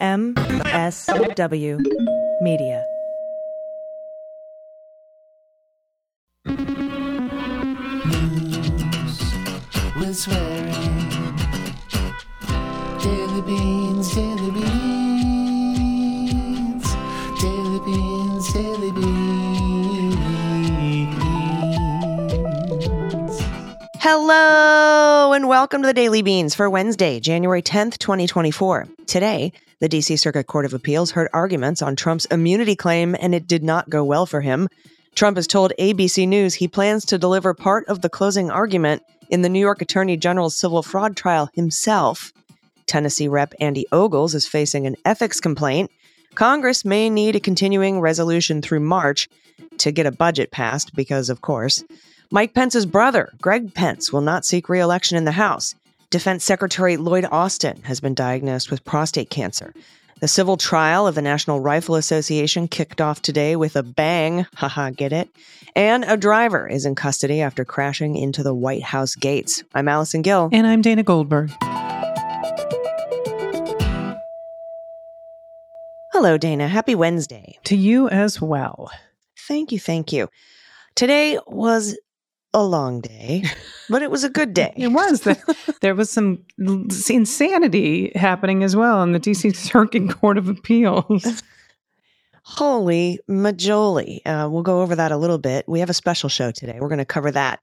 MSW Media. News with swearing. Daily beans, daily beans. Daily beans, daily beans. Hello and welcome to the Daily Beans for Wednesday, January 10th, 2024. Today, the DC Circuit Court of Appeals heard arguments on Trump's immunity claim and it did not go well for him. Trump has told ABC News he plans to deliver part of the closing argument in the New York Attorney General's civil fraud trial himself. Tennessee Rep. Andy Ogles is facing an ethics complaint. Congress may need a continuing resolution through March to get a budget passed because, of course, Mike Pence's brother, Greg Pence, will not seek re election in the House. Defense Secretary Lloyd Austin has been diagnosed with prostate cancer. The civil trial of the National Rifle Association kicked off today with a bang. Haha, get it? And a driver is in custody after crashing into the White House gates. I'm Allison Gill. And I'm Dana Goldberg. Hello, Dana. Happy Wednesday. To you as well. Thank you. Thank you. Today was a long day, but it was a good day. It was. The, there was some insanity happening as well in the DC Circuit Court of Appeals. Holy majoli. Uh, we'll go over that a little bit. We have a special show today. We're going to cover that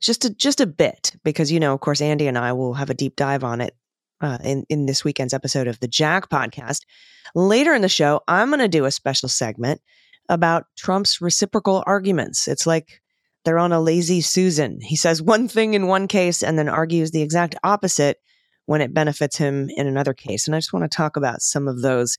just a, just a bit because, you know, of course, Andy and I will have a deep dive on it uh, in, in this weekend's episode of the Jack podcast. Later in the show, I'm going to do a special segment about Trump's reciprocal arguments. It's like they're on a lazy Susan. He says one thing in one case and then argues the exact opposite when it benefits him in another case. And I just want to talk about some of those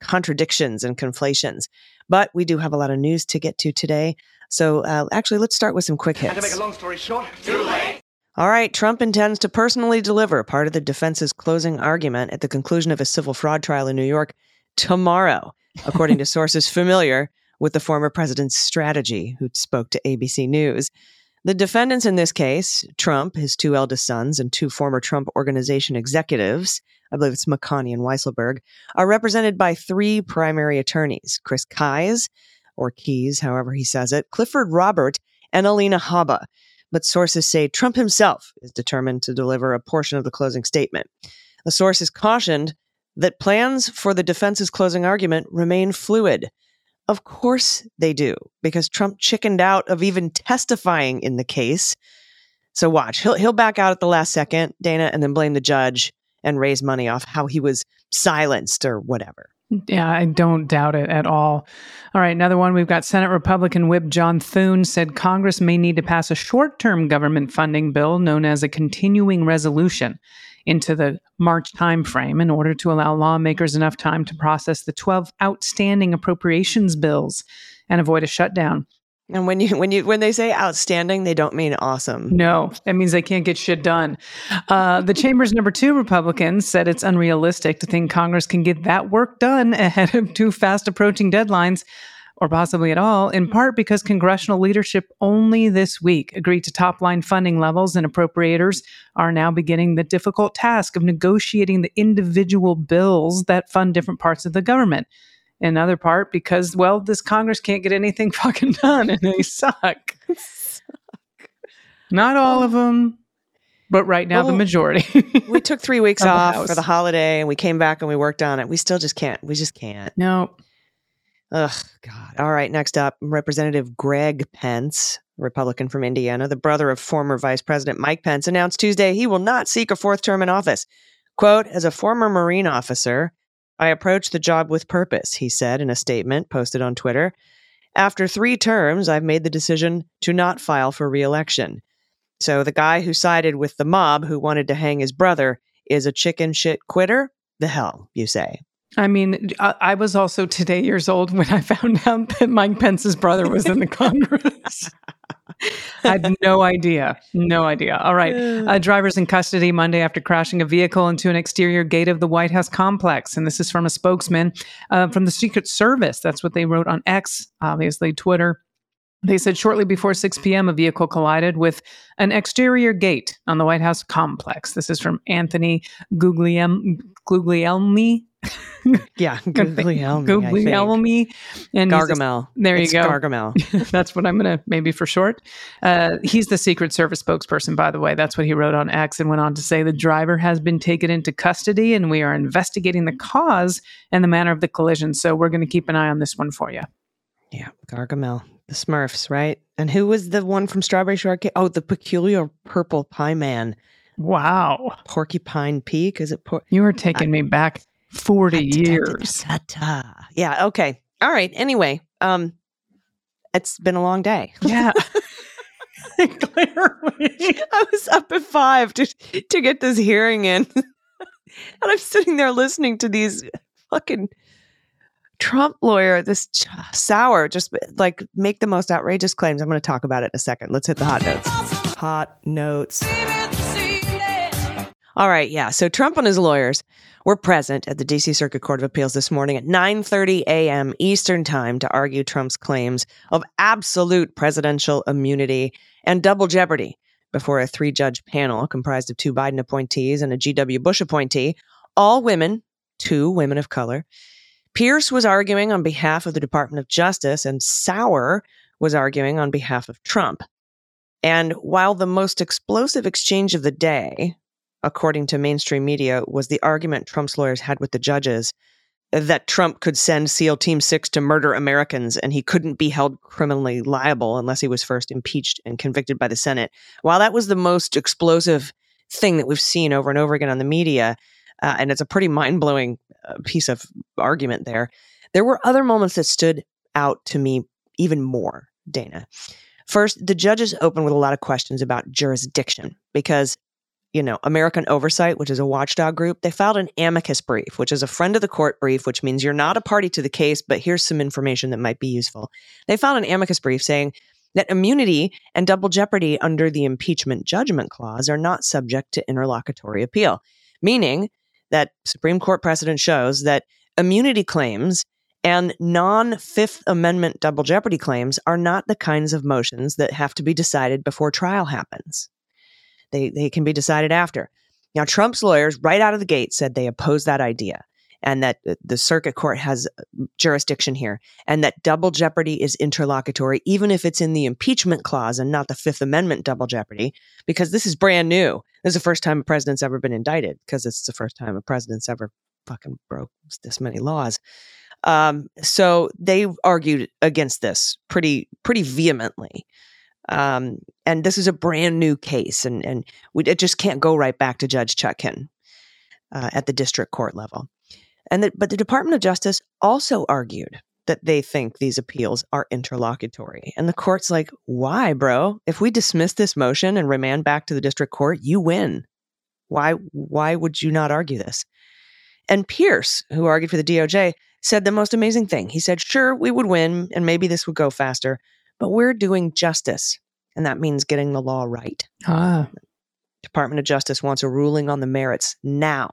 contradictions and conflations. But we do have a lot of news to get to today. So uh, actually, let's start with some quick hits. And to make a long story short, too late. All right, Trump intends to personally deliver part of the defense's closing argument at the conclusion of a civil fraud trial in New York tomorrow, according to sources familiar with the former president's strategy, who spoke to ABC News. The defendants in this case, Trump, his two eldest sons, and two former Trump organization executives, I believe it's McConney and Weisselberg, are represented by three primary attorneys Chris Kise, or Keys, however he says it, Clifford Robert, and Alina Habba. But sources say Trump himself is determined to deliver a portion of the closing statement. The source has cautioned that plans for the defense's closing argument remain fluid. Of course they do, because Trump chickened out of even testifying in the case. So watch, he'll he'll back out at the last second, Dana, and then blame the judge and raise money off how he was silenced or whatever. Yeah, I don't doubt it at all. All right, another one. We've got Senate Republican Whip John Thune said Congress may need to pass a short term government funding bill known as a continuing resolution into the March timeframe in order to allow lawmakers enough time to process the 12 outstanding appropriations bills and avoid a shutdown. And when you when you when they say outstanding, they don't mean awesome. No, that means they can't get shit done. Uh, the chamber's number two Republicans said it's unrealistic to think Congress can get that work done ahead of two fast approaching deadlines, or possibly at all. In hmm. part because congressional leadership only this week agreed to top line funding levels, and appropriators are now beginning the difficult task of negotiating the individual bills that fund different parts of the government in other part because well this congress can't get anything fucking done and they suck not all of them but right now the majority we took three weeks Of the off House. for the holiday and we came back and we worked on it. We still just can't. We just can't. no Ugh, God. All right, next up, Representative Greg Pence, Republican from Indiana, the brother of former Vice President Mike Pence, announced Tuesday he will not seek a fourth term in office. Quote, as a former Marine officer, I approach the job with purpose, he said in a statement posted on Twitter. After three terms, I've made the decision to not file for reelection. So the guy who sided with the mob who wanted to hang his brother is a chicken shit quitter? The hell, you say. I mean I, I was also today years old when i found out that mike pence's brother was in the congress I had no idea. No idea. All right. Uh, drivers in custody Monday after crashing a vehicle into an exterior gate of the White House complex. And this is from a spokesman uh, from the Secret Service. That's what they wrote on X, obviously, Twitter. They said shortly before 6 p.m., a vehicle collided with an exterior gate on the White House complex. This is from Anthony Guglielmi, Guglielmi Yeah, Guglielmi. I. Guglielmi. And Gargamel. There you go. Gargamel. That's what I'm going to maybe for short. Uh, he's the Secret Service spokesperson, by the way. That's what he wrote on X and went on to say the driver has been taken into custody and we are investigating the cause and the manner of the collision. So we're going to keep an eye on this one for you. Yeah, Gargamel. The Smurfs, right? And who was the one from Strawberry Shortcake? Oh, the peculiar purple pie man. Wow. Porcupine Peak? Is it? Por- You are taking me back 40 years. Ta-ta. Yeah. Okay. All right. Anyway, um, it's been a long day. Yeah. Clearly. I was up at five to to get this hearing in, and I'm sitting there listening to these fucking Trump lawyer, this ch- sour, just like make the most outrageous claims. I'm going to talk about it in a second. Let's hit the hot notes. Hot notes. All right, yeah. So Trump and his lawyers were present at the DC Circuit Court of Appeals this morning at 9:30 a.m. Eastern Time to argue Trump's claims of absolute presidential immunity and double jeopardy before a three-judge panel comprised of two Biden appointees and a GW Bush appointee, all women, two women of color. Pearce was arguing on behalf of the Department of Justice and Sauer was arguing on behalf of Trump. And while the most explosive exchange of the day according to mainstream media, was the argument Trump's lawyers had with the judges that Trump could send SEAL Team 6 to murder Americans and he couldn't be held criminally liable unless he was first impeached and convicted by the Senate. While that was the most explosive thing that we've seen over and over again on the media, uh, and it's a pretty mind blowing uh, piece of argument there, there were other moments that stood out to me even more, Dana. First, the judges opened with a lot of questions about jurisdiction because you know, American Oversight, which is a watchdog group, they filed an amicus brief, which is a friend of the court brief, which means you're not a party to the case, but here's some information that might be useful. They filed an amicus brief saying that immunity and double jeopardy under the impeachment judgment clause are not subject to interlocutory appeal, meaning that Supreme Court precedent shows that immunity claims and non Fifth Amendment double jeopardy claims are not the kinds of motions that have to be decided before trial happens. They, they can be decided after. Now, Trump's lawyers, right out of the gate, said they oppose that idea and that the- circuit court has uh, jurisdiction here and that double jeopardy is interlocutory, even if it's in the impeachment clause and not the Fifth Amendment double jeopardy, because this is brand new. This is the first time a president's ever been indicted because it's the first time a president's ever fucking broke this many laws. Um, so they argued against this pretty pretty vehemently. Um, and this is a brand new case, and and we, it just can't go right back to Judge Chutkan uh, at the district court level. And the, but the Department of Justice also argued that they think these appeals are interlocutory, and the court's like, "Why, bro? If we dismiss this motion and remand back to the district court, you win. Why? Why would you not argue this?" And Pearce, who argued for the DOJ, said the most amazing thing. He said, "Sure, we would win, and maybe this would go faster." But we're doing justice, and that means getting the law right. Ah, Department of Justice wants a ruling on the merits now.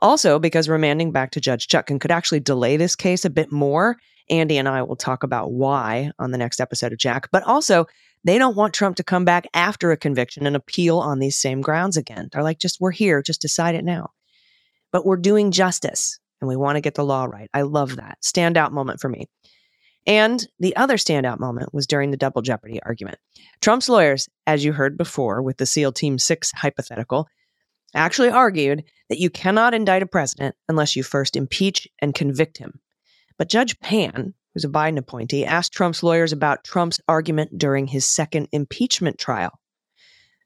Also, because remanding back to Judge Chutkan could actually delay this case a bit more. Andy and I will talk about why on the next episode of Jack. But also, they don't want Trump to come back after a conviction and appeal on these same grounds again. They're like, just we're here, just decide it now. But we're doing justice and we want to get the law right. I love that. Standout moment for me. And the other standout moment was during the double jeopardy argument. Trump's lawyers, as you heard before with the SEAL Team 6 hypothetical, actually argued that you cannot indict a president unless you first impeach and convict him. But Judge Pan, who's a Biden appointee, asked Trump's lawyers about Trump's argument during his second impeachment trial.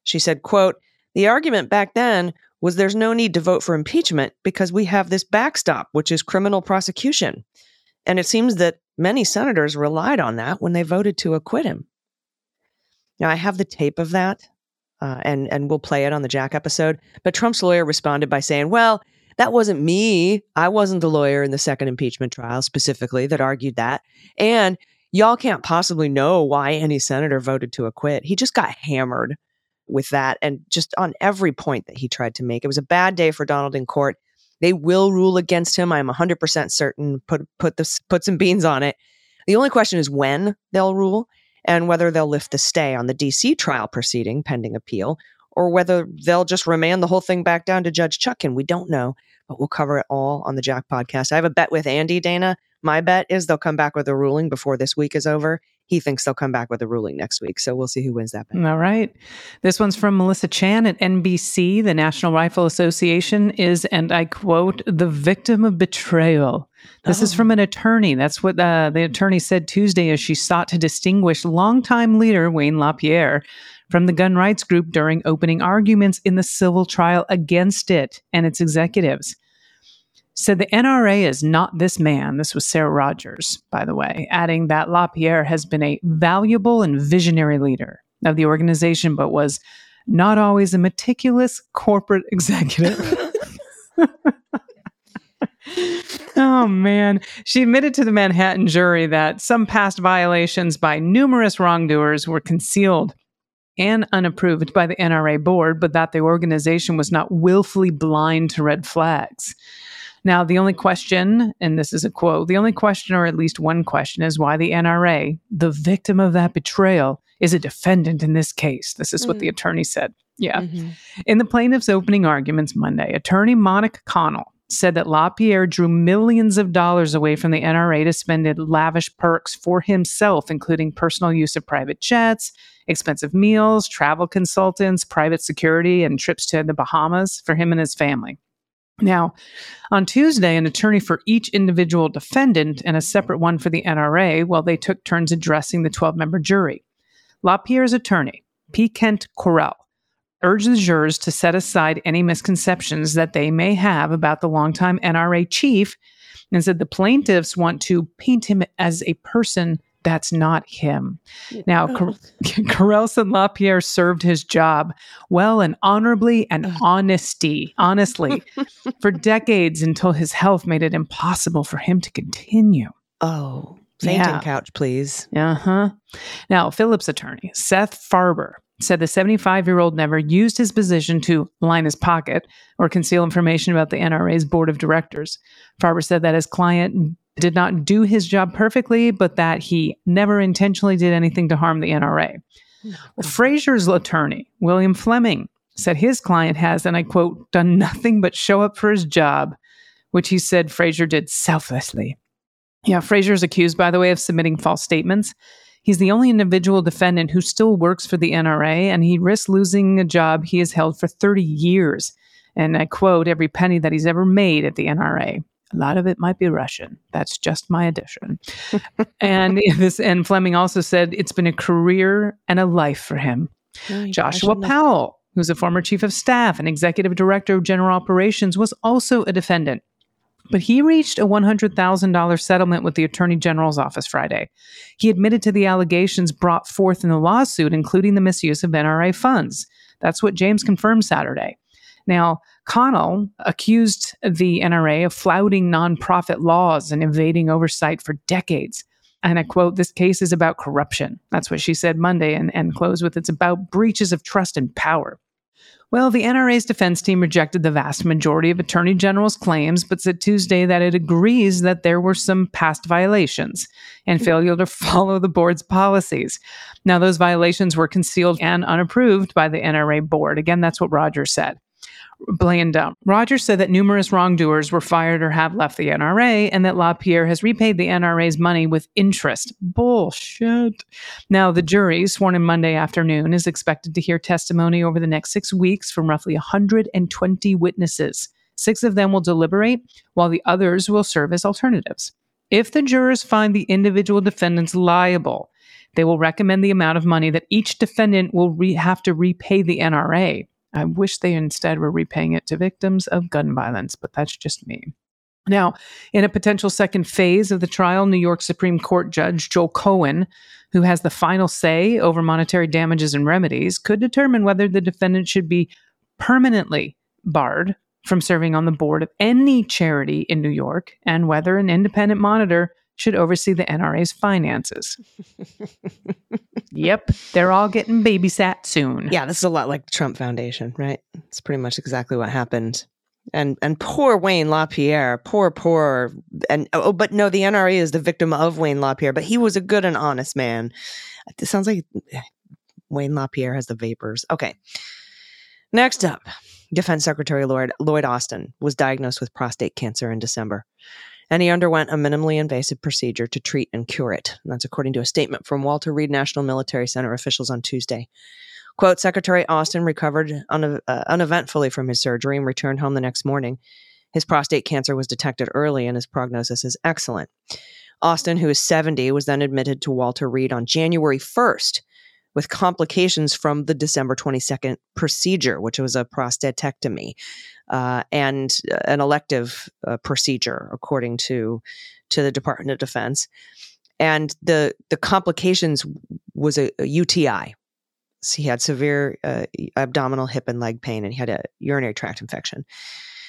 She said, quote, the argument back then was there's no need to vote for impeachment because we have this backstop, which is criminal prosecution. And it seems that many senators relied on that when they voted to acquit him. Now, I have the tape of that, uh, and and we'll play it on the Jack episode. But Trump's lawyer responded by saying, "Well, that wasn't me. I wasn't the lawyer in the second impeachment trial specifically that argued that, and y'all can't possibly know why any senator voted to acquit. He just got hammered with that, and just on every point that he tried to make. It was a bad day for Donald in court." They will rule against him. I'm 100% certain. Put put this put some beans on it. The only question is when they'll rule and whether they'll lift the stay on the DC trial proceeding pending appeal or whether they'll just remand the whole thing back down to Judge Chutkan. We don't know. but we'll cover it all on the Jack podcast. I have a bet with Andy, Dana. My bet is they'll come back with a ruling before this week is over. He thinks they'll come back with a ruling next week. So we'll see who wins that bet. All right. This one's from Melissa Chan at NBC. The National Rifle Association is, and I quote, the victim of betrayal. This is Oh. from an attorney. That's what uh, the attorney said Tuesday as she sought to distinguish longtime leader Wayne LaPierre from the gun rights group during opening arguments in the civil trial against it and its executives. Said the NRA is not this man. This was Sarah Rogers, by the way, adding that LaPierre has been a valuable and visionary leader of the organization, but was not always a meticulous corporate executive. oh man. She admitted to the Manhattan jury that some past violations by numerous wrongdoers were concealed and unapproved by the NRA board, but that the organization was not willfully blind to red flags. Now, the only question, and this is a quote, the only question, or at least one question, is why the NRA, the victim of that betrayal, is a defendant in this case. This is what the attorney said. Yeah. Mhm. In the plaintiff's opening arguments Monday, attorney Monica Connell said that LaPierre drew millions of dollars away from the NRA to spend in lavish perks for himself, including personal use of private jets, expensive meals, travel consultants, private security, and trips to the Bahamas for him and his family. Now, on Tuesday, an attorney for each individual defendant and a separate one for the NRA, well, they took turns addressing the 12 member jury. LaPierre's attorney, P. Kent Correll, urged the jurors to set aside any misconceptions that they may have about the longtime NRA chief and said the plaintiffs want to paint him as a person that's not him. Now, Cor- Correll said LaPierre served his job well and honorably and honesty, honestly, for decades until his health made it impossible for him to continue. Oh, fainting Yeah. couch, please. Uh huh. Now, Phillips' attorney, Seth Farber, said the 75 year old never used his position to line his pocket or conceal information about the NRA's board of directors. Farber said that his client did not do his job perfectly, but that he never intentionally did anything to harm the NRA. Well, hmm. Frazier's attorney, William Fleming, said his client has, and I quote, done nothing but show up for his job, which he said Frazier did selflessly. Yeah, Frazier is accused, by the way, of submitting false statements. He's the only individual defendant who still works for the NRA, and he risks losing a job he has held for 30 years. And I quote, every penny that he's ever made at the NRA. A lot of it might be Russian. That's just my addition. and this, and Fleming also said it's been a career and a life for him. Joshua Powell, who's a former chief of staff and executive director of general operations, was also a defendant. But he reached a $100,000 settlement with the Attorney General's office Friday. He admitted to the allegations brought forth in the lawsuit, including the misuse of NRA funds. That's what James confirmed Saturday. Now, Connell accused the NRA of flouting nonprofit laws and evading oversight for decades. And I quote, this case is about corruption. That's what she said Monday and, and closed with it's about breaches of trust and power. Well, the NRA's defense team rejected the vast majority of Attorney General's claims, but said Tuesday that it agrees that there were some past violations and failure to follow the board's policies. Now, those violations were concealed and unapproved by the NRA board. Again, that's what Rogers said. Bland down. Rogers said that numerous wrongdoers were fired or have left the NRA, and that LaPierre has repaid the NRA's money with interest. Bullshit. Now, the jury, sworn in Monday afternoon, is expected to hear testimony over the next six weeks from roughly 120 witnesses. Six of them will deliberate, while the others will serve as alternatives. If the jurors find the individual defendants liable, they will recommend the amount of money that each defendant will re- have to repay the NRA. I wish they instead were repaying it to victims of gun violence, but that's just me. Now, in a potential second phase of the trial, New York Supreme Court Judge Joel Cohen, who has the final say over monetary damages and remedies, could determine whether the defendant should be permanently barred from serving on the board of any charity in New York and whether an independent monitor should oversee the NRA's finances. yep, they're all getting babysat soon. Yeah, this is a lot like the Trump Foundation, right? It's pretty much exactly what happened. And and poor Wayne LaPierre, poor poor and oh, but no, the NRA is the victim of Wayne LaPierre, but he was a good and honest man. It sounds like Wayne LaPierre has the vapors. Okay. Next up, Defense Secretary Lloyd, Lloyd Austin was diagnosed with prostate cancer in December, and he underwent a minimally invasive procedure to treat and cure it. And that's according to a statement from Walter Reed National Military Center officials on Tuesday. Quote Secretary Austin recovered une- uh, uneventfully from his surgery and returned home the next morning. His prostate cancer was detected early, and his prognosis is excellent. Austin, who is 70, was then admitted to Walter Reed on January 1st with complications from the December 22nd procedure, which was a prostatectomy uh, and an elective uh, procedure, according to to the Department of Defense. And the the complications was a, a UTI. So he had severe uh, abdominal, hip, and leg pain, and he had a urinary tract infection.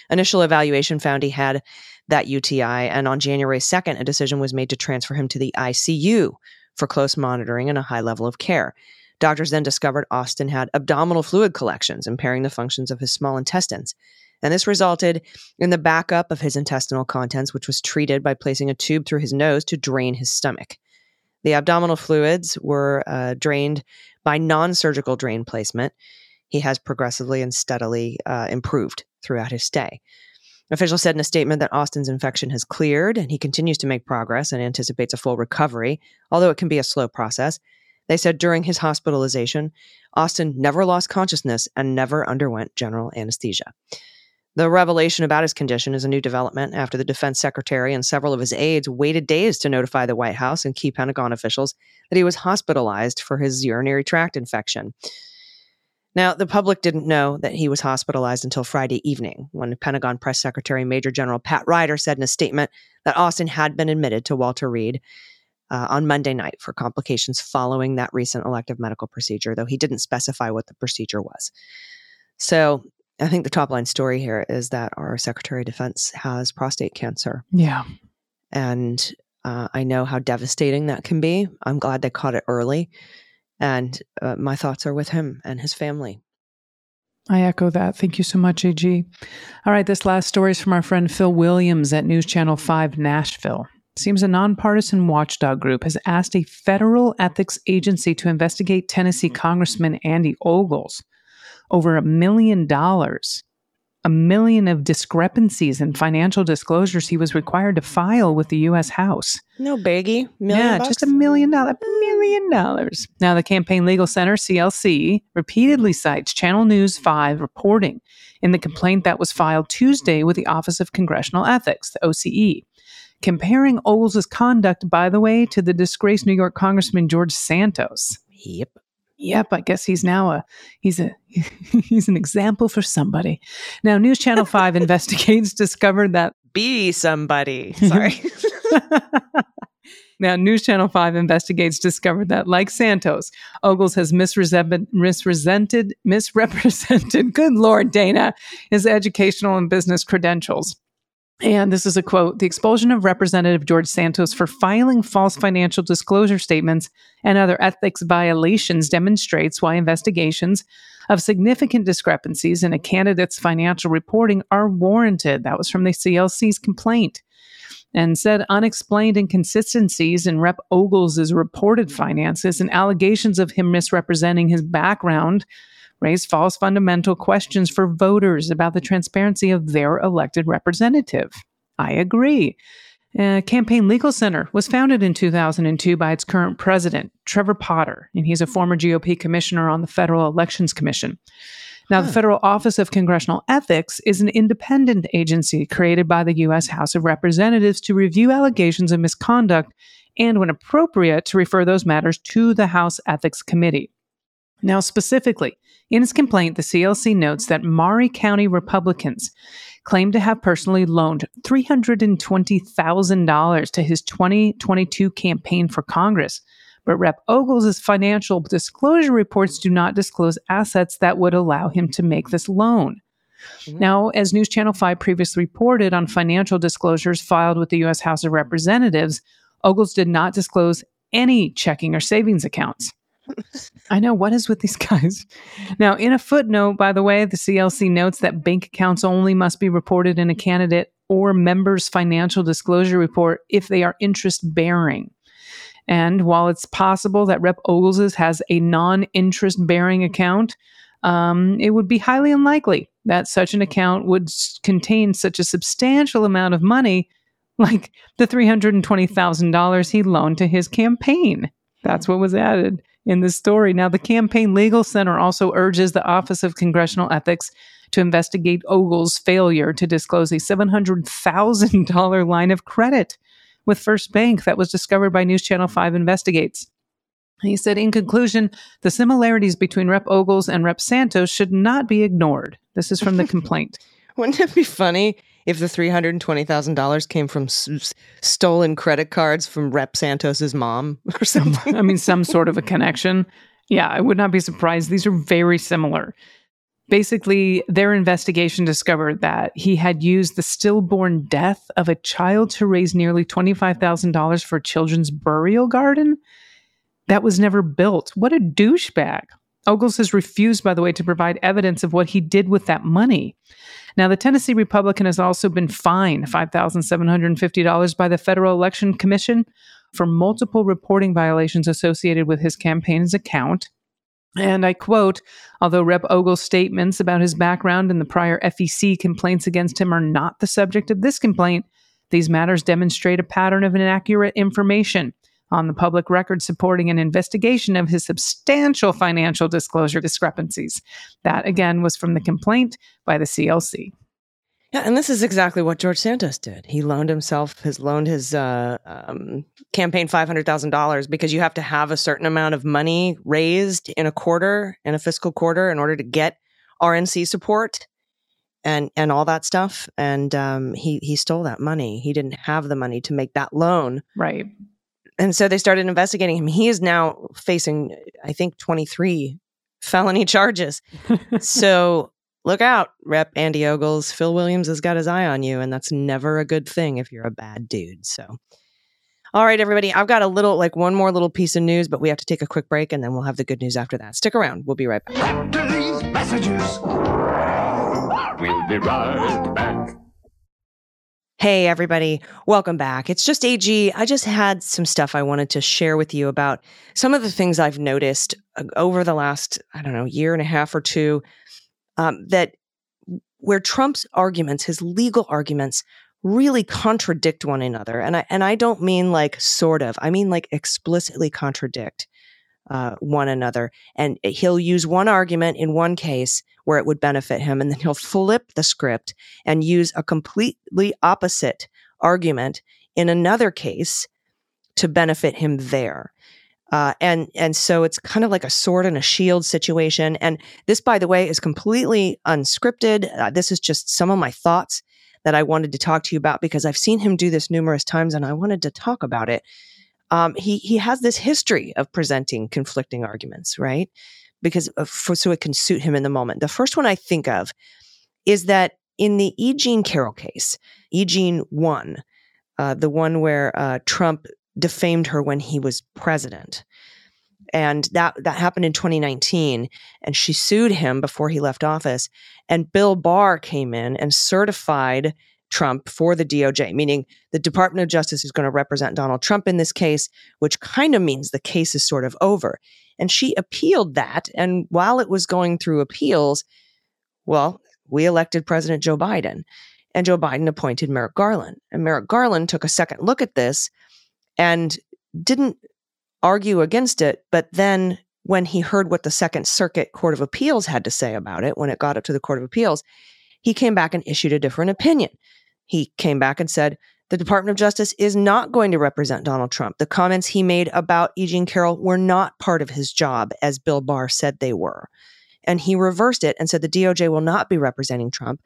Initial evaluation found he had that UTI, and on January 2nd, a decision was made to transfer him to the ICU for close monitoring and a high level of care. Doctors then discovered Austin had abdominal fluid collections, impairing the functions of his small intestines. And this resulted in the backup of his intestinal contents, which was treated by placing a tube through his nose to drain his stomach. The abdominal fluids were uh, drained by non surgical drain placement. He has progressively and steadily uh, improved throughout his stay. Officials said in a statement that Austin's infection has cleared and he continues to make progress and anticipates a full recovery, although it can be a slow process. They said during his hospitalization, Austin never lost consciousness and never underwent general anesthesia. The revelation about his condition is a new development after the defense secretary and several of his aides waited days to notify the White House and key Pentagon officials that he was hospitalized for his urinary tract infection. Now, the public didn't know that he was hospitalized until Friday evening when Pentagon Press Secretary Major General Pat Ryder said in a statement that Austin had been admitted to Walter Reed uh, on Monday night for complications following that recent elective medical procedure, though he didn't specify what the procedure was. So I think the top line story here is that our Secretary of Defense has prostate cancer. Yeah. And uh, I know how devastating that can be. I'm glad they caught it early. And uh, my thoughts are with him and his family. I echo that. Thank you so much, AG. All right, this last story is from our friend Phil Williams at News Channel 5 Nashville. Seems a nonpartisan watchdog group has asked a federal ethics agency to investigate Tennessee Congressman Andy Ogles over a million dollars a million of discrepancies in financial disclosures he was required to file with the U.S. House. No biggie. Million yeah, bucks? just a million dollars. Million dollars. Now, the Campaign Legal Center, CLC, repeatedly cites Channel News 5 reporting in the complaint that was filed Tuesday with the Office of Congressional Ethics, the OCE, comparing Ogles' conduct, by the way, to the disgraced New York Congressman George Santos. Yep. Yep, I guess he's now a he's a he's an example for somebody. Now, News Channel 5 investigates discovered that Be somebody. Sorry. Now, News Channel 5 investigates discovered that, like Santos, Ogles has misrepresented, misrepresented, misrepresented, good Lord, Dana, his educational and business credentials. And this is a quote The expulsion of Representative George Santos for filing false financial disclosure statements and other ethics violations demonstrates why investigations of significant discrepancies in a candidate's financial reporting are warranted. That was from the CLC's complaint. And said unexplained inconsistencies in Rep. Ogles' reported finances and allegations of him misrepresenting his background raise false fundamental questions for voters about the transparency of their elected representative. I agree. Uh, Campaign Legal Center was founded in 2002 by its current president, Trevor Potter, and he's a former GOP commissioner on the Federal Elections Commission. Now, the Federal Office of Congressional Ethics is an independent agency created by the U.S. House of Representatives to review allegations of misconduct and, when appropriate, to refer those matters to the House Ethics Committee. Now, specifically, in his complaint, the CLC notes that Maury County Republicans claim to have personally loaned $320,000 to his 2022 campaign for Congress. But Rep. Ogles' financial disclosure reports do not disclose assets that would allow him to make this loan. Mhm. Now, as News Channel 5 previously reported on financial disclosures filed with the U.S. House of Representatives, Ogles did not disclose any checking or savings accounts. I know what is with these guys. Now, in a footnote, by the way, the CLC notes that bank accounts only must be reported in a candidate or member's financial disclosure report if they are interest bearing. And while it's possible that Rep. Ogles has a non interest bearing account, um, it would be highly unlikely that such an account would s- contain such a substantial amount of money, like the $320,000 he loaned to his campaign. That's what was added in this story. Now, the Campaign Legal Center also urges the Office of Congressional Ethics to investigate Ogle's failure to disclose a $700,000 line of credit with First Bank that was discovered by News Channel 5 Investigates. He said, in conclusion, the similarities between Rep. Ogles and Rep. Santos should not be ignored. This is from the complaint. Wouldn't it be funny if the three hundred and twenty thousand dollars came from s- stolen credit cards from Rep Santos's mom or something? I mean, some sort of a connection. Yeah, I would not be surprised. These are very similar. Basically, their investigation discovered that he had used the stillborn death of a child to raise nearly $25,000 for a children's burial garden that was never built. What a douchebag. Ogles has refused, by the way, to provide evidence of what he did with that money. Now, the Tennessee Republican has also been fined $5,750 by the Federal Election Commission for multiple reporting violations associated with his campaign's account. And I quote, although Rep. Ogle's statements about his background and the prior FEC complaints against him are not the subject of this complaint, these matters demonstrate a pattern of inaccurate information on the public record supporting an investigation of his substantial financial disclosure discrepancies. That again was from the complaint by the CLC. Yeah, and this is exactly what George Santos did. He loaned himself, has loaned his uh, um, campaign five hundred thousand dollars because you have to have a certain amount of money raised in a quarter, in a fiscal quarter, in order to get RNC support and and all that stuff. And um, he he stole that money. He didn't have the money to make that loan, Right. And so they started investigating him. He is now facing, I think, twenty three felony charges. so look out, Rep. Andy Ogles. Phil Williams has got his eye on you, and that's never a good thing if you're a bad dude. So, all right, everybody, I've got a little, like one more little piece of news, but we have to take a quick break, and then we'll have the good news after that. Stick around. We'll be right back. After these messages, we'll be right back. Hey, everybody. Welcome back. It's just AG. I just had some stuff I wanted to share with you about some of the things I've noticed uh, over the last, I don't know, year and a half or two um, that where Trump's arguments, his legal arguments, really contradict one another. And I, and I don't mean like sort of, I mean like explicitly contradict uh, one another. And he'll use one argument in one case where it would benefit him, and then he'll flip the script and use a completely opposite argument in another case to benefit him there. Uh, and and so it's kind of like a sword and a shield situation. And this, by the way, is completely unscripted. Uh, this is just some of my thoughts that I wanted to talk to you about because I've seen him do this numerous times, and I wanted to talk about it. Um, he he has this history of presenting conflicting arguments, right? Because for, so it can suit him in the moment. The first one I think of is that in the E. Jean Carroll case, E. Jean won, uh, the one where uh, Trump defamed her when he was president. And that, that happened in 2019. And she sued him before he left office. And Bill Barr came in and certified Trump for the DOJ, meaning the Department of Justice is going to represent Donald Trump in this case, which kind of means the case is sort of over. And she appealed that. And while it was going through appeals, well, we elected President Joe Biden. And Joe Biden appointed Merrick Garland. And Merrick Garland took a second look at this and didn't argue against it. But then when he heard what the Second Circuit Court of Appeals had to say about it, when it got up to the Court of Appeals, he came back and issued a different opinion. He came back and said, the Department of Justice is not going to represent Donald Trump. The comments he made about E. Jean Carroll were not part of his job, as Bill Barr said they were. And he reversed it and said the DOJ will not be representing Trump.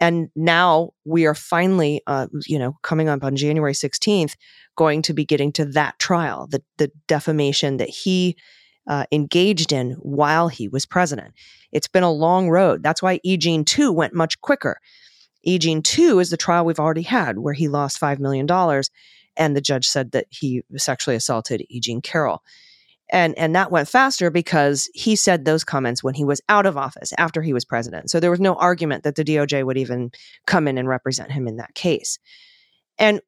And now we are finally, uh, you know, coming up on January 16th, going to be getting to that trial, the, the defamation that he uh, engaged in while he was president. It's been a long road. That's why E. Jean 2 went much quicker. E. Jean 2 is the trial we've already had where he lost $5 million and the judge said that he sexually assaulted E. Jean Carroll. And, and that went faster because he said those comments when he was out of office after he was president. So there was no argument that the DOJ would even come in and represent him in that case. And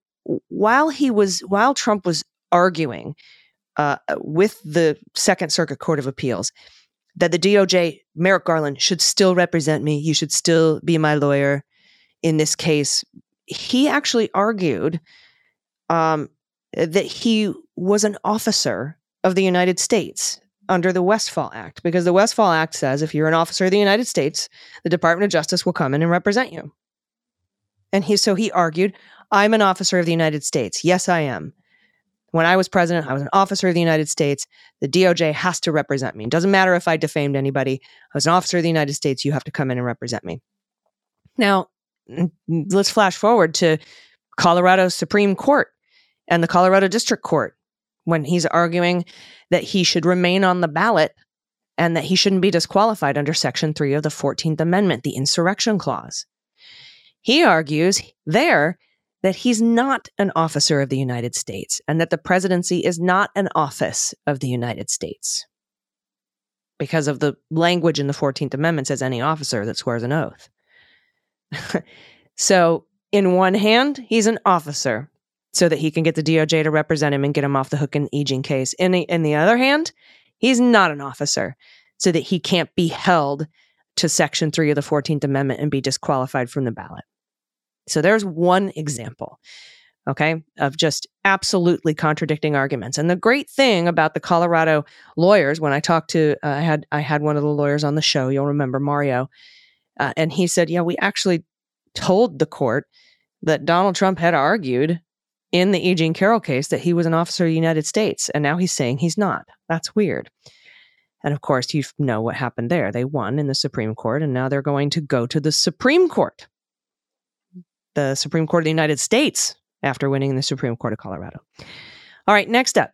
while he was, while Trump was arguing uh, with the Second Circuit Court of Appeals, that the DOJ, Merrick Garland, should still represent me. You should still be my lawyer in this case. He actually argued um, that he was an officer of the United States under the Westfall Act, because the Westfall Act says if you're an officer of the United States, the Department of Justice will come in and represent you. And he so he argued, I'm an officer of the United States. Yes, I am. When I was president, I was an officer of the United States. The DOJ has to represent me. It doesn't matter if I defamed anybody. I was an officer of the United States. You have to come in and represent me. Now, let's flash forward to Colorado Supreme Court and the Colorado District Court when he's arguing that he should remain on the ballot and that he shouldn't be disqualified under Section 3 of the 14th Amendment, the Insurrection Clause. He argues there that he's not an officer of the United States and that the presidency is not an office of the United States because of the language in the 14th Amendment says any officer that swears an oath. So, in one hand, he's an officer so that he can get the DOJ to represent him and get him off the hook in the Aging case. In the, in the other hand, he's not an officer so that he can't be held to Section 3 of the 14th Amendment and be disqualified from the ballot. So there's one example, okay, of just absolutely contradicting arguments. And the great thing about the Colorado lawyers, when I talked to, uh, I had I had one of the lawyers on the show. You'll remember Mario, uh, and he said, "Yeah, we actually told the court that Donald Trump had argued." In the E. Jean Carroll case, that he was an officer of the United States, and now he's saying he's not. That's weird. And of course, you know what happened there. They won in the Supreme Court, and now they're going to go to the Supreme Court the Supreme Court of the United States after winning the Supreme Court of Colorado. All right, next up.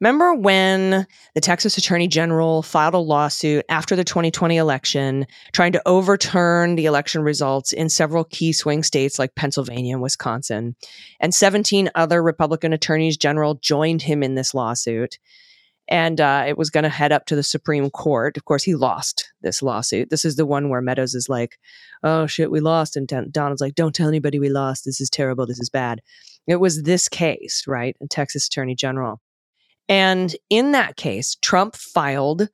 Remember when the Texas Attorney General filed a lawsuit after the 2020 election trying to overturn the election results in several key swing states like Pennsylvania and Wisconsin? And 17 other Republican attorneys general joined him in this lawsuit and uh, it was going to head up to the Supreme Court. Of course, he lost this lawsuit. This is the one where Meadows is like, "Oh shit, we lost," and Donald's like, "Don't tell anybody we lost. This is terrible. This is bad." It was this case, right? A Texas Attorney General, and in that case, Trump filed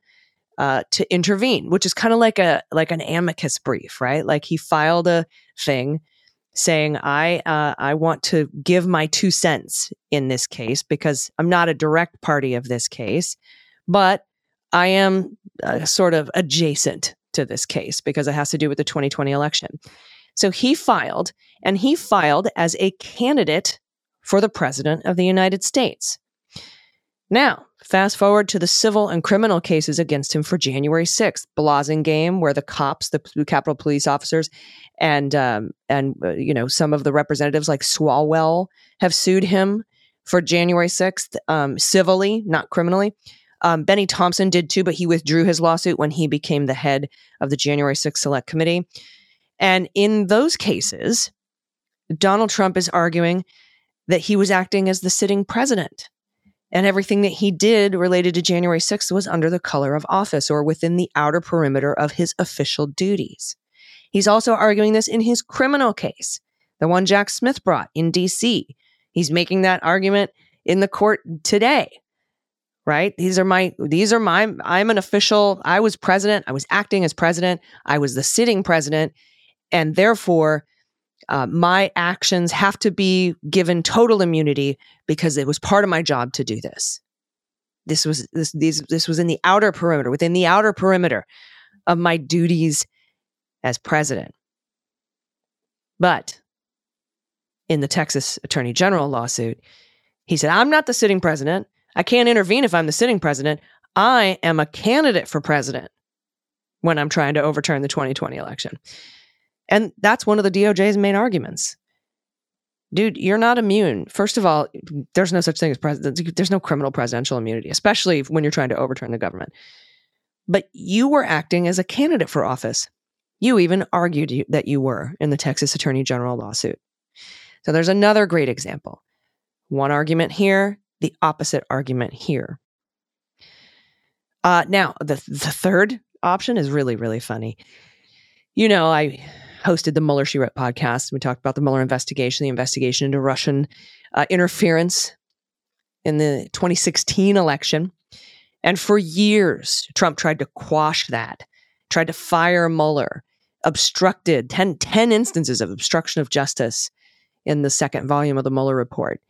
uh, to intervene, which is kind of like a like an amicus brief, right? Like he filed a thing saying I uh, I want to give my two cents in this case because I'm not a direct party of this case, but I am uh, sort of adjacent to this case because it has to do with the 2020 election. So he filed, and he filed as a candidate for the president of the United States. Now, fast forward to the civil and criminal cases against him for January 6th, Blassingame, where the cops, the Capitol police officers, and um, and uh, you know some of the representatives like Swalwell have sued him for January 6th um, civilly, not criminally. Um, Bennie Thompson did too, but he withdrew his lawsuit when he became the head of the January 6th Select Committee. And in those cases, Donald Trump is arguing that he was acting as the sitting president and everything that he did related to January 6th was under the color of office or within the outer perimeter of his official duties. He's also arguing this in his criminal case, the one Jack Smith brought in DC. He's making that argument in the court today. Right? These are my these are my I'm an official. I was president. I was acting as president. I was the sitting president and therefore uh, my actions have to be given total immunity because it was part of my job to do this. This was this these this was in the outer perimeter, within the outer perimeter of my duties as president. But in the Texas Attorney General lawsuit, he said, I'm not the sitting president. I can't intervene if I'm the sitting president. I am a candidate for president when I'm trying to overturn the 2020 election. And that's one of the DOJ's main arguments. Dude, you're not immune. First of all, there's no such thing as president. There's no criminal presidential immunity, especially when you're trying to overturn the government. But you were acting as a candidate for office. You even argued that you were in the Texas Attorney General lawsuit. So there's another great example. One argument here, the opposite argument here. Uh, now, the, the third option is really, really funny. You know, I hosted the Mueller She Wrote podcast. We talked about the Mueller investigation, the investigation into Russian uh, interference in the 2016 election. And for years, Trump tried to quash that, tried to fire Mueller, obstructed 10, 10 instances of obstruction of justice in the second volume of the Mueller report.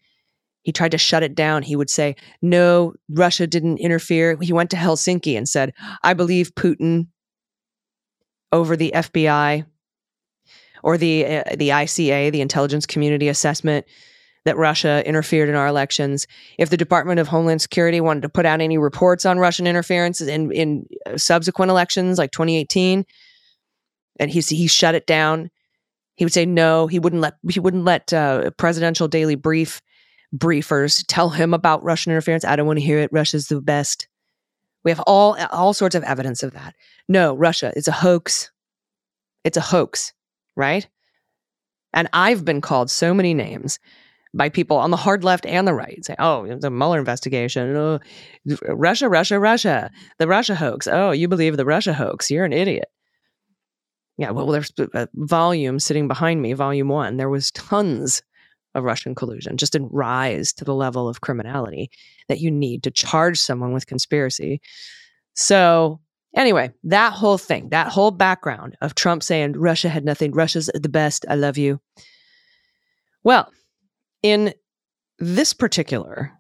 He tried to shut it down. He would say, no, Russia didn't interfere. He went to Helsinki and said, I believe Putin over the FBI or the uh, the ICA, the Intelligence Community Assessment that Russia interfered in our elections. If the Department of Homeland Security wanted to put out any reports on Russian interference in in uh, subsequent elections like 2018 and he he shut it down. He would say no, he wouldn't let he wouldn't let uh, presidential daily brief briefers tell him about Russian interference. I don't want to hear it. Russia's the best. We have all all sorts of evidence of that. No, Russia is a hoax. It's a hoax, right? And I've been called so many names by people on the hard left and the right say, oh, a Mueller investigation. Oh, Russia, Russia, Russia, the Russia hoax. Oh, you believe the Russia hoax. You're an idiot. Yeah, well, there's a uh, volume sitting behind me, volume one. There was tons of Russian collusion, just didn't rise to the level of criminality that you need to charge someone with conspiracy. So, anyway, that whole thing, that whole background of Trump saying Russia had nothing, Russia's the best, I love you. Well, in this particular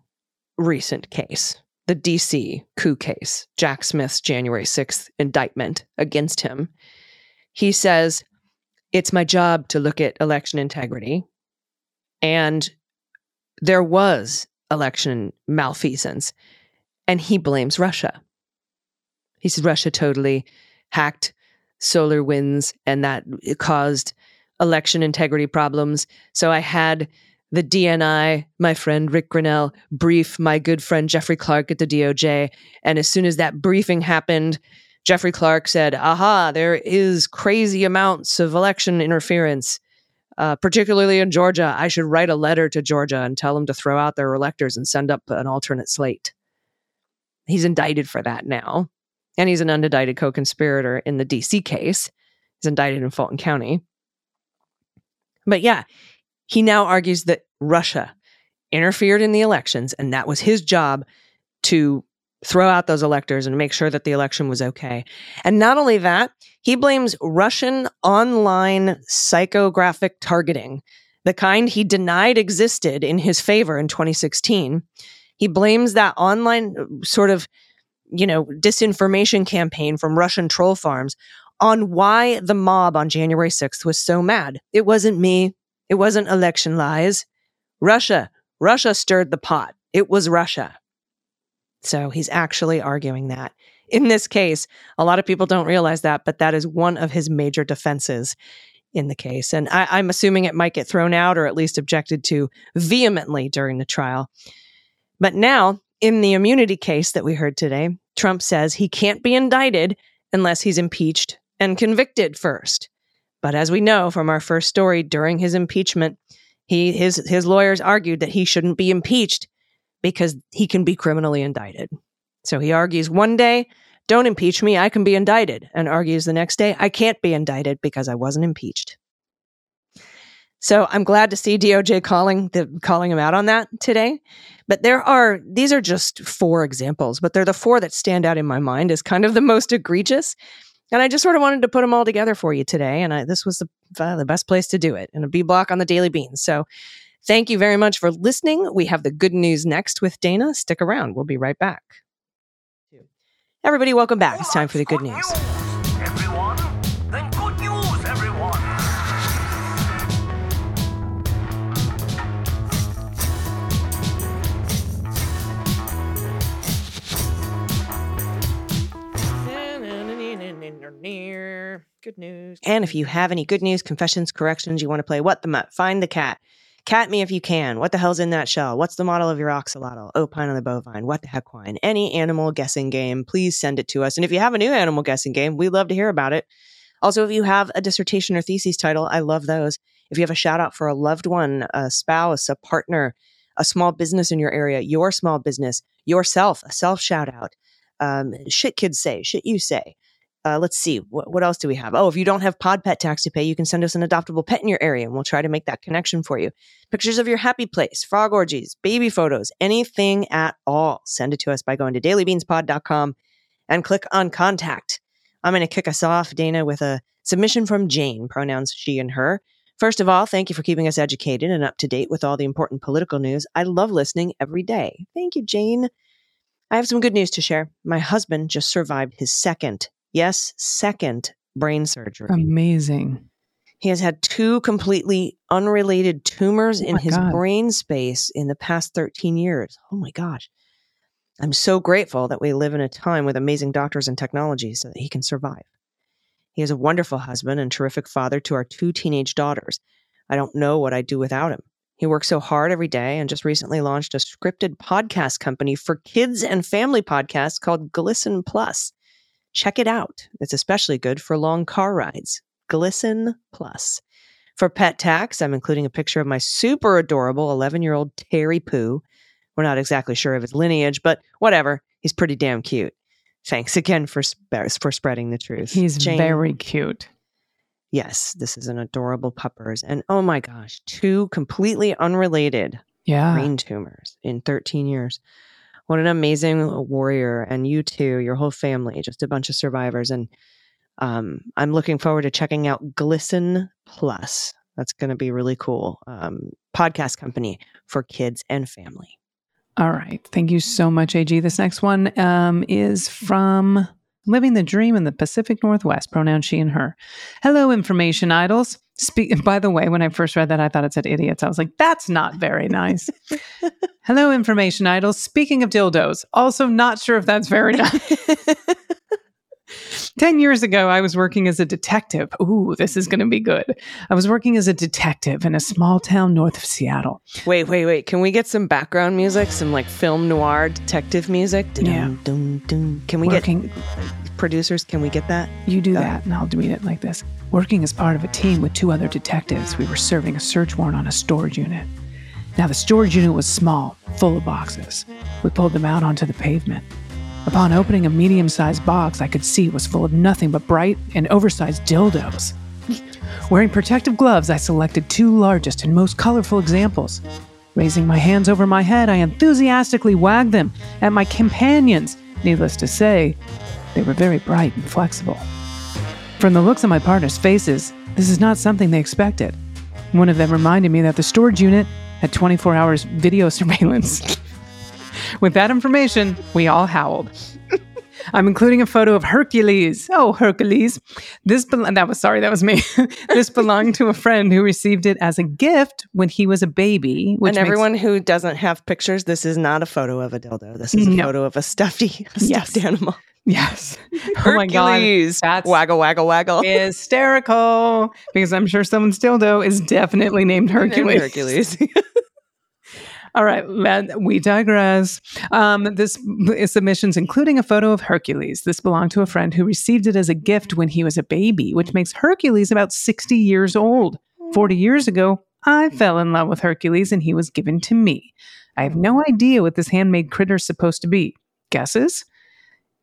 recent case, the DC coup case, Jack Smith's January 6th indictment against him, he says, It's my job to look at election integrity. And there was election malfeasance. And he blames Russia. He says Russia totally hacked SolarWinds and that caused election integrity problems. So I had the DNI, my friend Ric Grenell, brief my good friend Jeffrey Clark at the DOJ. And as soon as that briefing happened, Jeffrey Clark said, aha, there is crazy amounts of election interference, uh, particularly in Georgia. I should write a letter to Georgia and tell them to throw out their electors and send up an alternate slate. He's indicted for that now. And he's an unindicted co conspirator in the DC case. He's indicted in Fulton County. But yeah, he now argues that Russia interfered in the elections, and that was his job to throw out those electors and make sure that the election was okay. And not only that, he blames Russian online psychographic targeting, the kind he denied existed in his favor in 2016. He blames that online uh, sort of, you know, disinformation campaign from Russian troll farms on why the mob on January 6th was so mad. It wasn't me. It wasn't election lies. Russia, Russia stirred the pot. It was Russia. So he's actually arguing that. In this case, a lot of people don't realize that, but that is one of his major defenses in the case. And I, am assuming it might get thrown out or at least objected to vehemently during the trial. But now, in the immunity case that we heard today, Trump says he can't be indicted unless he's impeached and convicted first. But as we know from our first story during his impeachment, he his his lawyers argued that he shouldn't be impeached because he can be criminally indicted. So he argues one day, don't impeach me, I can be indicted, and argues the next day, I can't be indicted because I wasn't impeached. So I'm glad to see DOJ calling the calling him out on that today. But there are these are just four examples, but they're the four that stand out in my mind as kind of the most egregious. And I just sort of wanted to put them all together for you today, and I, this was the uh, the best place to do it in a B block on the Daily Beans. So Thank you very much for listening. We have the good news next with Dana. Stick around. We'll be right back. Everybody, welcome back. It's time for the good news. Good news. And if you have any good news, confessions, corrections, you want to play What the Mutt, find the cat. Cat me if you can. What the hell's in that shell? What's the model of your axolotl? Opine on the bovine. What the heck wine? Any animal guessing game, please send it to us. And if you have a new animal guessing game, we'd love to hear about it. Also, if you have a dissertation or thesis title, I love those. If you have a shout out for a loved one, a spouse, a partner, a small business in your area, your small business, yourself, a self shout out, um, shit kids say, shit you say, Uh, let's see. What, what else do we have? Oh, if you don't have pod pet tax to pay, you can send us an adoptable pet in your area and we'll try to make that connection for you. Pictures of your happy place, frog orgies, baby photos, anything at all. Send it to us by going to dailybeanspod.com and click on contact. I'm going to kick us off, Dana, with a submission from Jane, pronouns she and her. First of all, thank you for keeping us educated and up to date with all the important political news. I love listening every day. Thank you, Jane. I have some good news to share. My husband just survived his second, yes, second brain surgery. Amazing. He has had two completely unrelated tumors oh in his God. brain space in the past 13 years. Oh my gosh. I'm so grateful that we live in a time with amazing doctors and technology so that he can survive. He is a wonderful husband and terrific father to our two teenage daughters. I don't know what I'd do without him. He works so hard every day and just recently launched a scripted podcast company for kids and family podcasts called Glisten Plus. Check it out. It's especially good for long car rides. Glisten Plus. For pet tax, I'm including a picture of my super adorable 11 year old Terry Poo. We're not exactly sure of his lineage, but whatever. He's pretty damn cute. Thanks again for sp- for spreading the truth. He's Jane, very cute. yes. This is an adorable puppers, and oh my gosh, two completely unrelated Yeah. brain tumors in 13 years. What an amazing warrior. And you too, your whole family, just a bunch of survivors. And um, I'm looking forward to checking out Glisten Plus. That's going to be really cool. Um, podcast company for kids and family. All right. Thank you so much, AG. This next one um, is from Living the Dream in the Pacific Northwest, pronoun she and her. Hello, information idols. Speak, by the way, when I first read that, I thought it said idiots. I was like, that's not very nice. Hello, information idols. Speaking of dildos, also not sure if that's very nice. 10 years ago, I was working as a detective. Ooh, this is going to be good. I was working as a detective in a small town north of Seattle. Wait, wait, wait. Can we get some background music? Some like film noir detective music? Yeah. Dun, dun. Can we Working- get producers? Can we get that? You do Go that, and I'll read it like this. Working as part of a team with two other detectives, we were serving a search warrant on a storage unit. Now, the storage unit was small, full of boxes. We pulled them out onto the pavement. Upon opening a medium sized box, I could see it was full of nothing but bright and oversized dildos. Wearing protective gloves, I selected two largest and most colorful examples. Raising my hands over my head, I enthusiastically wagged them at my companions. Needless to say, they were very bright and flexible. From the looks on my partner's faces, this is not something they expected. One of them reminded me that the storage unit had 24 hours video surveillance. With that information, we all howled. I'm including a photo of Hercules. Oh, Hercules. This bel- that was sorry, that was me. this belonged to a friend who received it as a gift when he was a baby. Which and makes- everyone who doesn't have pictures, this is not a photo of a dildo. This is a No. photo of a stuffy, a Yes. stuffed animal. Yes. Oh my god, Hercules. that's waggle, waggle, waggle. hysterical because I'm sure someone's dildo is definitely named Hercules. Hercules. All right, let, we digress. Um, this is submissions, including a photo of Hercules. This belonged to a friend who received it as a gift when he was a baby, which makes Hercules about 60 years old. 40 years ago, I fell in love with Hercules and he was given to me. I have no idea what this handmade critter is supposed to be. Guesses?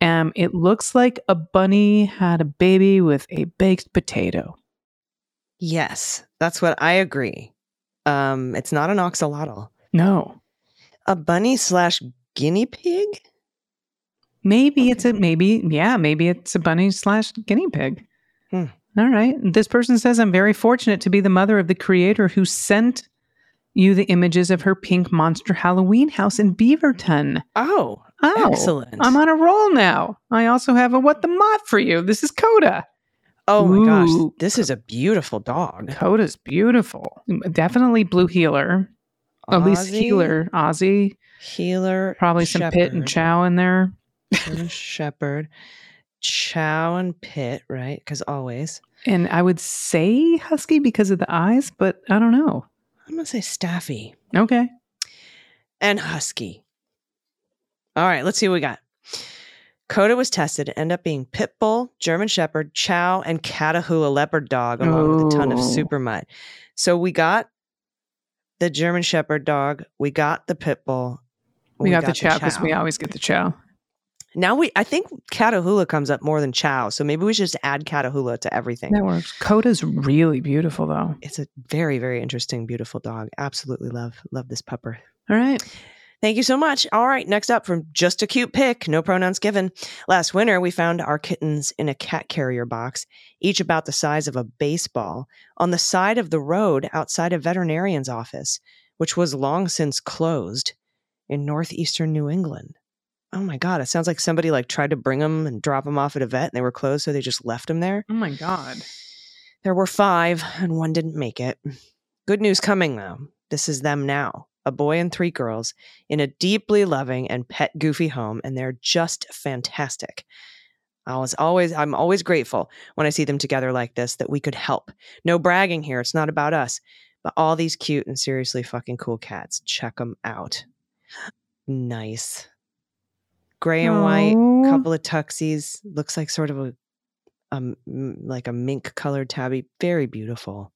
Um, it looks like a bunny had a baby with a baked potato. yes, that's what I agree. Um, it's not an axolotl. No. A bunny slash guinea pig? Maybe it's a maybe yeah maybe it's a bunny slash guinea pig. Hmm. All right. This person says I'm very fortunate to be the mother of the creator who sent you the images of her pink monster Halloween house in Beaverton. Oh, Oh, excellent. I'm on a roll now. I also have a what the mutt for you. This is Coda. oh my gosh, this is a beautiful dog. Coda's beautiful. Definitely blue heeler. At least Aussie, heeler. Aussie. heeler, Probably some pit and chow in there. shepherd, chow and pit, right? Because always. And I would say husky because of the eyes, but I don't know. I'm gonna say staffy Okay. and husky. All right, let's see what we got. Coda was tested and ended up being pit bull, German shepherd, chow, and Catahoula leopard dog, along with a ton of super mutt. So we got the German shepherd dog, we got the pit bull, We, got, the chow because we always get the chow. Now we, I think Catahoula comes up more than Chow, so maybe we should just add Catahoula to everything. That works. Coda's really beautiful, though. It's a very, very interesting, beautiful dog. Absolutely love, love this pupper. All right. Thank you so much. All right, next up from just a cute pic, no pronouns given. Last winter, we found our kittens in a cat carrier box, each about the size of a baseball, on the side of the road outside a veterinarian's office, which was long since closed in northeastern New England. Oh my god, it sounds like somebody like tried to bring them and drop them off at a vet and they were closed, so they just left them there. Oh my God. There were five, and one didn't make it. Good news coming, though. This is them now a boy and three girls in a deeply loving and pet goofy home, and they're just fantastic. I was always, I'm always grateful when I see them together like this that we could help. No bragging here, it's not about us, but all these cute and seriously fucking cool cats. Check them out. Nice. Gray and white, couple of tuxies. Looks like sort of a um like a mink colored tabby. Very beautiful.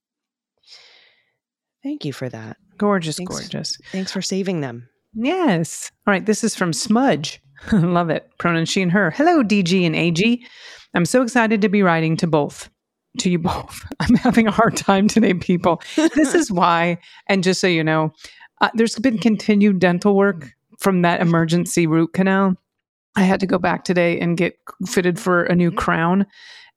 Thank you for that. Gorgeous, Thanks. gorgeous. Thanks for saving them. Yes. All right. This is from Smudge. Love it. Pronoun she and her. Hello, DG and AG. I'm so excited to be writing to both. To you both. I'm having a hard time today, people. This is why. And just so you know, uh, there's been continued dental work from that emergency root canal. I had to go back today and get fitted for a new crown.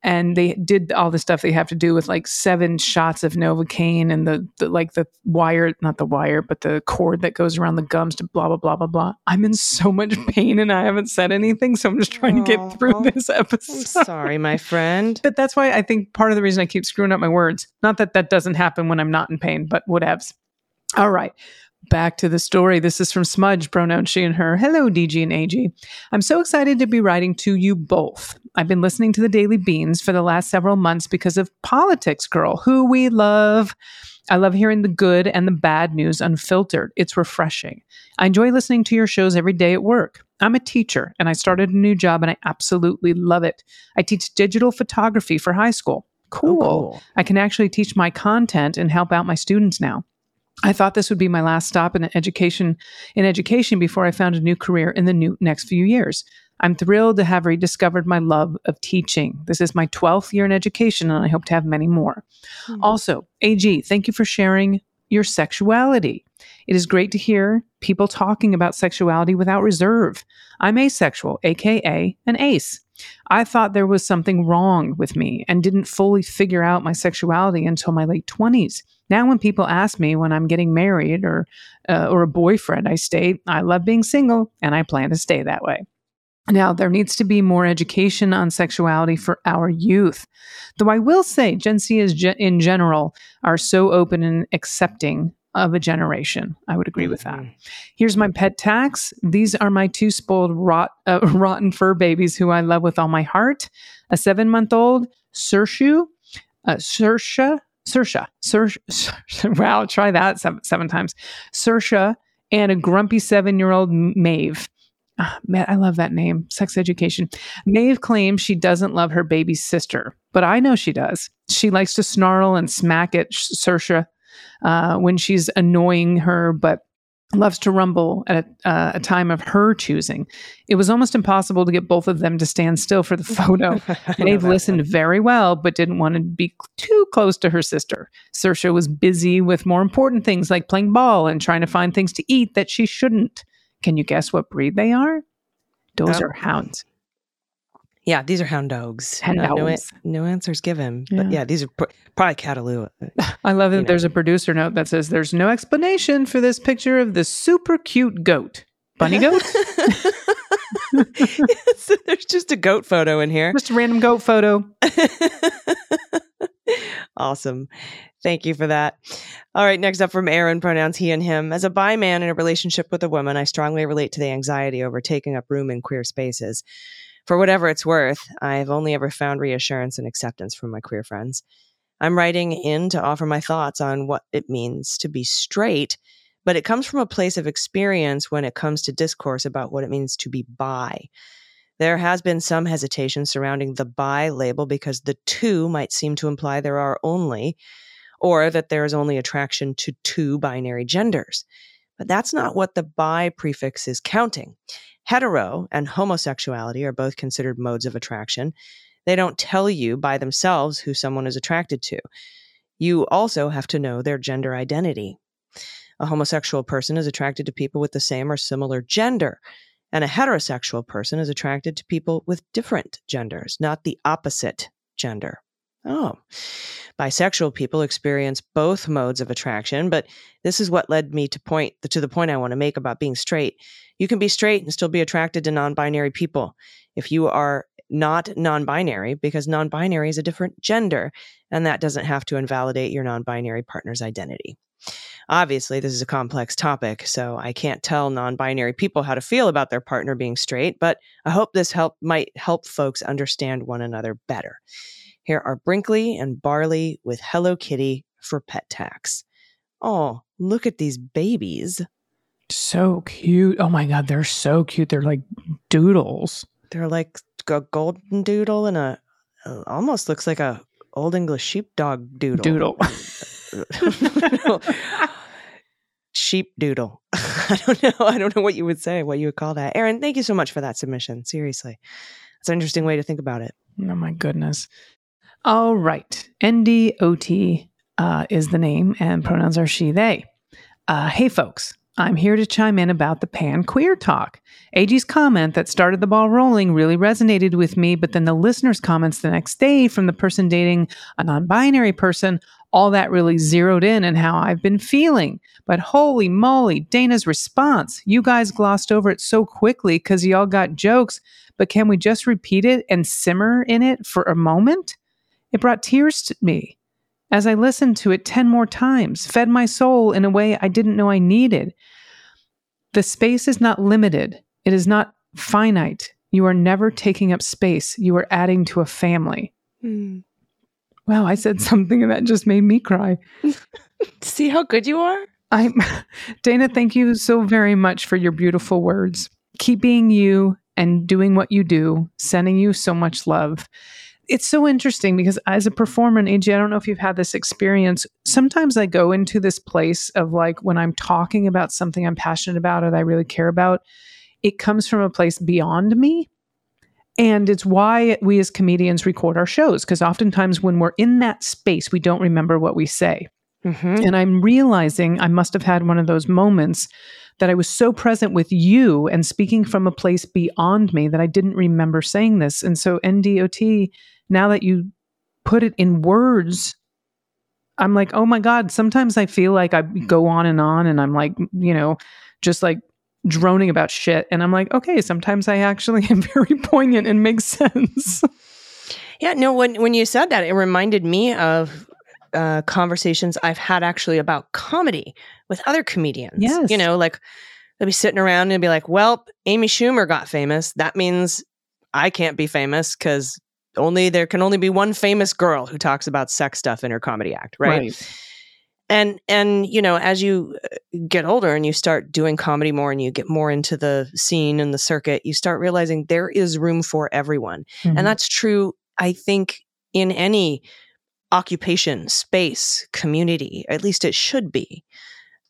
And they did all the stuff they have to do with like seven shots of Novocaine and the, the like the wire, not the wire, but the cord that goes around the gums to blah, blah, blah, blah, blah. I'm in so much pain and I haven't said anything. So I'm just trying to get through this I'm episode. sorry, my friend. But that's why I think part of the reason I keep screwing up my words. Not that that doesn't happen when I'm not in pain, but whatevs. All right. Back to the story. This is from Smudge, pronoun she and her. Hello, DG and AG. I'm so excited to be writing to you both. I've been listening to the Daily Beans for the last several months because of Politics Girl, who we love. I love hearing the good and the bad news unfiltered. It's refreshing. I enjoy listening to your shows every day at work. I'm a teacher and I started a new job and I absolutely love it. I teach digital photography for high school. Oh, cool. cool. I can actually teach my content and help out my students now. I thought this would be my last stop in education in education before I found a new career in the new next few years. I'm thrilled to have rediscovered my love of teaching. This is my 12th year in education and I hope to have many more. Hmm. Also, AG, thank you for sharing your sexuality. It is great to hear people talking about sexuality without reserve. I'm asexual, aka an ace. I thought there was something wrong with me and didn't fully figure out my sexuality until my late 20s. Now, when people ask me when I'm getting married or uh, or a boyfriend, I state I love being single and I plan to stay that way. Now, there needs to be more education on sexuality for our youth. Though I will say, Gen Z is ge- in general are so open and accepting of a generation. I would agree with that. Here's my pet tax. These are my two spoiled rot, uh, rotten fur babies who I love with all my heart. A seven month old Sershu, uh, Sersha, Sersha, Sersha. Wow, try that seven, seven times. Sersha and a grumpy seven year old Maeve. Ah, man, I love that name. Sex education. Maeve claims she doesn't love her baby sister, but I know she does. She likes to snarl and smack at Sersha uh, when she's annoying her, but loves to rumble at a, uh, a time of her choosing. It was almost impossible to get both of them to stand still for the photo. Maeve listened one. very well, but didn't want to be too close to her sister. Sersha was busy with more important things like playing ball and trying to find things to eat that she shouldn't. Can you guess what breed they are? Those Oh. are hounds. Yeah, these are hound dogs. Hound Uh, no, dogs. no answers given. But Yeah. yeah, these are pr- probably Catahoula. I love that You know. there's a producer note that says there's no explanation for this picture of the super cute goat. Bunny goat? So There's just a goat photo in here. Just a random goat photo. awesome. Thank you for that. All right, next up from Aaron, pronouns he and him. As a bi man in a relationship with a woman, I strongly relate to the anxiety over taking up room in queer spaces. For whatever it's worth, I've only ever found reassurance and acceptance from my queer friends. I'm writing in to offer my thoughts on what it means to be straight, but it comes from a place of experience when it comes to discourse about what it means to be bi. There has been some hesitation surrounding the bi label because the two might seem to imply there are only, or that there is only attraction to two binary genders. But that's not what the bi prefix is counting. Hetero and homosexuality are both considered modes of attraction. They don't tell you by themselves who someone is attracted to. You also have to know their gender identity. A homosexual person is attracted to people with the same or similar gender, and a heterosexual person is attracted to people with different genders, not the opposite gender. Oh. Bisexual people experience both modes of attraction, but this is what led me to point to the point I want to make about being straight. You can be straight and still be attracted to non-binary people. If you are not non-binary because non-binary is a different gender and that doesn't have to invalidate your non-binary partner's identity. Obviously, this is a complex topic, so I can't tell non-binary people how to feel about their partner being straight, but I hope this help might help folks understand one another better. Here are Brinkley and Barley with Hello Kitty for pet tax. Oh, look at these babies. So cute. Oh my God, they're so cute. They're like doodles. They're like a golden doodle and a, a- almost looks like a old English sheepdog doodle. Doodle. Sheep doodle. I don't know. I don't know what you would say, what you would call that. Aaron, thank you so much for that submission. Seriously. It's an interesting way to think about it. Oh my goodness. All right. NDOT uh, is the name, and pronouns are she, they. Uh, hey, folks. I'm here to chime in about the pan queer talk. AG's comment that started the ball rolling really resonated with me, but then the listener's comments the next day from the person dating a non binary person, all that really zeroed in and how I've been feeling. But holy moly, Dana's response. You guys glossed over it so quickly because y'all got jokes, but can we just repeat it and simmer in it for a moment? It brought tears to me as I listened to it 10 more times, fed my soul in a way I didn't know I needed. The space is not limited, it is not finite. You are never taking up space, you are adding to a family. Hmm. Wow, I said something that just made me cry. See how good you are? I Dana, thank you so very much for your beautiful words. Keep being you and doing what you do, sending you so much love. It's so interesting because as a performer in AG, I don't know if you've had this experience. Sometimes I go into this place of like when I'm talking about something I'm passionate about or that I really care about, it comes from a place beyond me. And it's why we as comedians record our shows because oftentimes when we're in that space, we don't remember what we say. Mm-hmm. And I'm realizing I must have had one of those moments that I was so present with you and speaking from a place beyond me that I didn't remember saying this. And so, NDOT, now that you put it in words, I'm like, oh my God, sometimes I feel like I go on and on and I'm like, you know, just like droning about shit. And I'm like, okay, sometimes I actually am very poignant and makes sense. Yeah, no, when when you said that, it reminded me of uh, conversations I've had actually about comedy with other comedians. Yes. You know, like they'll be sitting around and be like, well, Amy Schumer got famous. That means I can't be famous because only there can only be one famous girl who talks about sex stuff in her comedy act, right? and and you know as you uh, get older and you start doing comedy more and you get more into the scene and the circuit you start realizing there is room for everyone Mhm. and that's true i think in any occupation space community at least it should be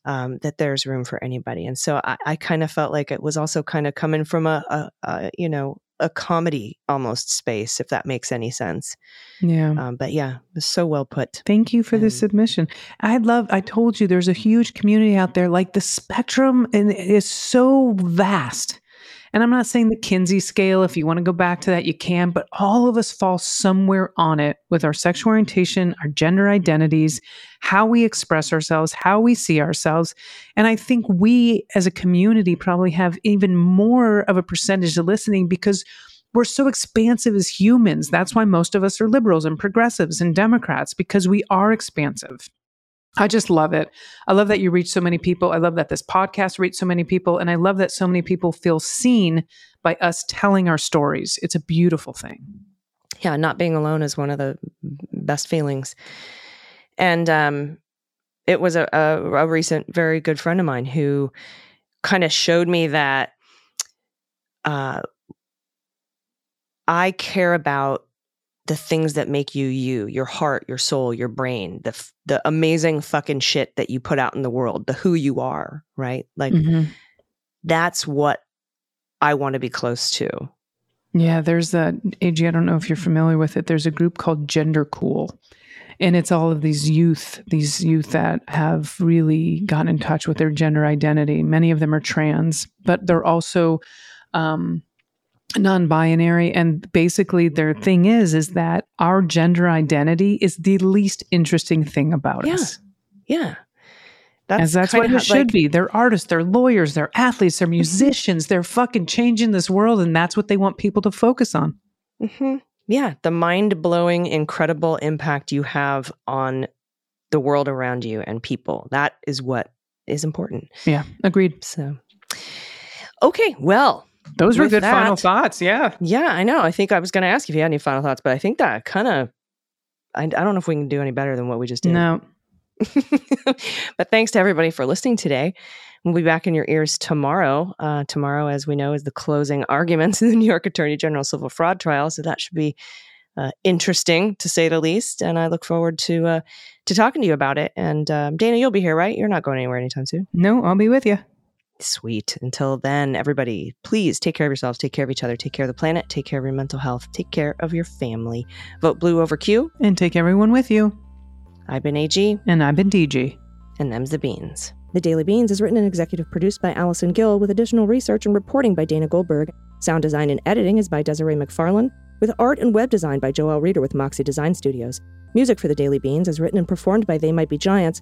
um, that there's room for anybody and so i, I kind of felt like it was also kind of coming from a, a, a you know a comedy almost space if that makes any sense yeah. um, but yeah it was so well put Thank you for this And- submission. I love, I told you there's a huge community out there. Like the spectrum and it is so vast. And I'm not saying the Kinsey scale, if you want to go back to that, you can, but all of us fall somewhere on it with our sexual orientation, our gender identities, how we express ourselves, how we see ourselves. And I think we as a community probably have even more of a percentage of listening because we're so expansive as humans. That's why most of us are liberals and progressives and Democrats because we are expansive. I just love it. I love that you reach so many people. I love that this podcast reached so many people. And I love that so many people feel seen by us telling our stories. It's a beautiful thing. yeah, not being alone is one of the best feelings. And um, it was a, a, a recent, very good friend of mine who kind of showed me that uh, I care about the things that make you you, your heart, your soul, your brain, the f- the amazing fucking shit that you put out in the world, the who you are, right? Like Mhm. that's what I want to be close to. Yeah, there's a AG. I don't know if you're familiar with it. There's a group called GenderCool, and it's all of these youth, these youth that have really gotten in touch with their gender identity. Many of them are trans, but they're also um, non-binary. And basically, their thing is is that our gender identity is the least interesting thing about Yeah. us. Yeah. As that's what it should like- be. They're artists, they're lawyers, they're athletes, they're musicians, they're fucking changing this world, and that's what they want people to focus on. hmm Yeah, the mind blowing, incredible impact you have on the world around you and people. That is what is important. Yeah, agreed. So, okay, well, Those were good final thoughts. Yeah. yeah, I know. I think I was going to ask if you had any final thoughts, but I think that kind of, I, I don't know if we can do any better than what we just did. No. but thanks to everybody for listening today. We'll be back in your ears tomorrow. Uh, tomorrow, as we know, is the closing arguments in the New York Attorney General civil fraud trial. So that should be uh, interesting to say the least. And I look forward to uh, to talking to you about it. And um, Dana, you'll be here, right? You're not going anywhere anytime soon. No, I'll be with you. Sweet. Until then, everybody, please take care of yourselves, take care of each other, take care of the planet, take care of your mental health, take care of your family. Vote blue over Q. And take everyone with you. I've been AG. And I've been DG. and them's the beans. The Daily Beans is written and executive produced by Allison Gill with additional research and reporting by Dana Goldberg. Sound design and editing is by Desiree McFarlane, with art and web design by Joel Reeder with Moxie Design Studios. Music for The Daily Beans is written and performed by They Might Be Giants,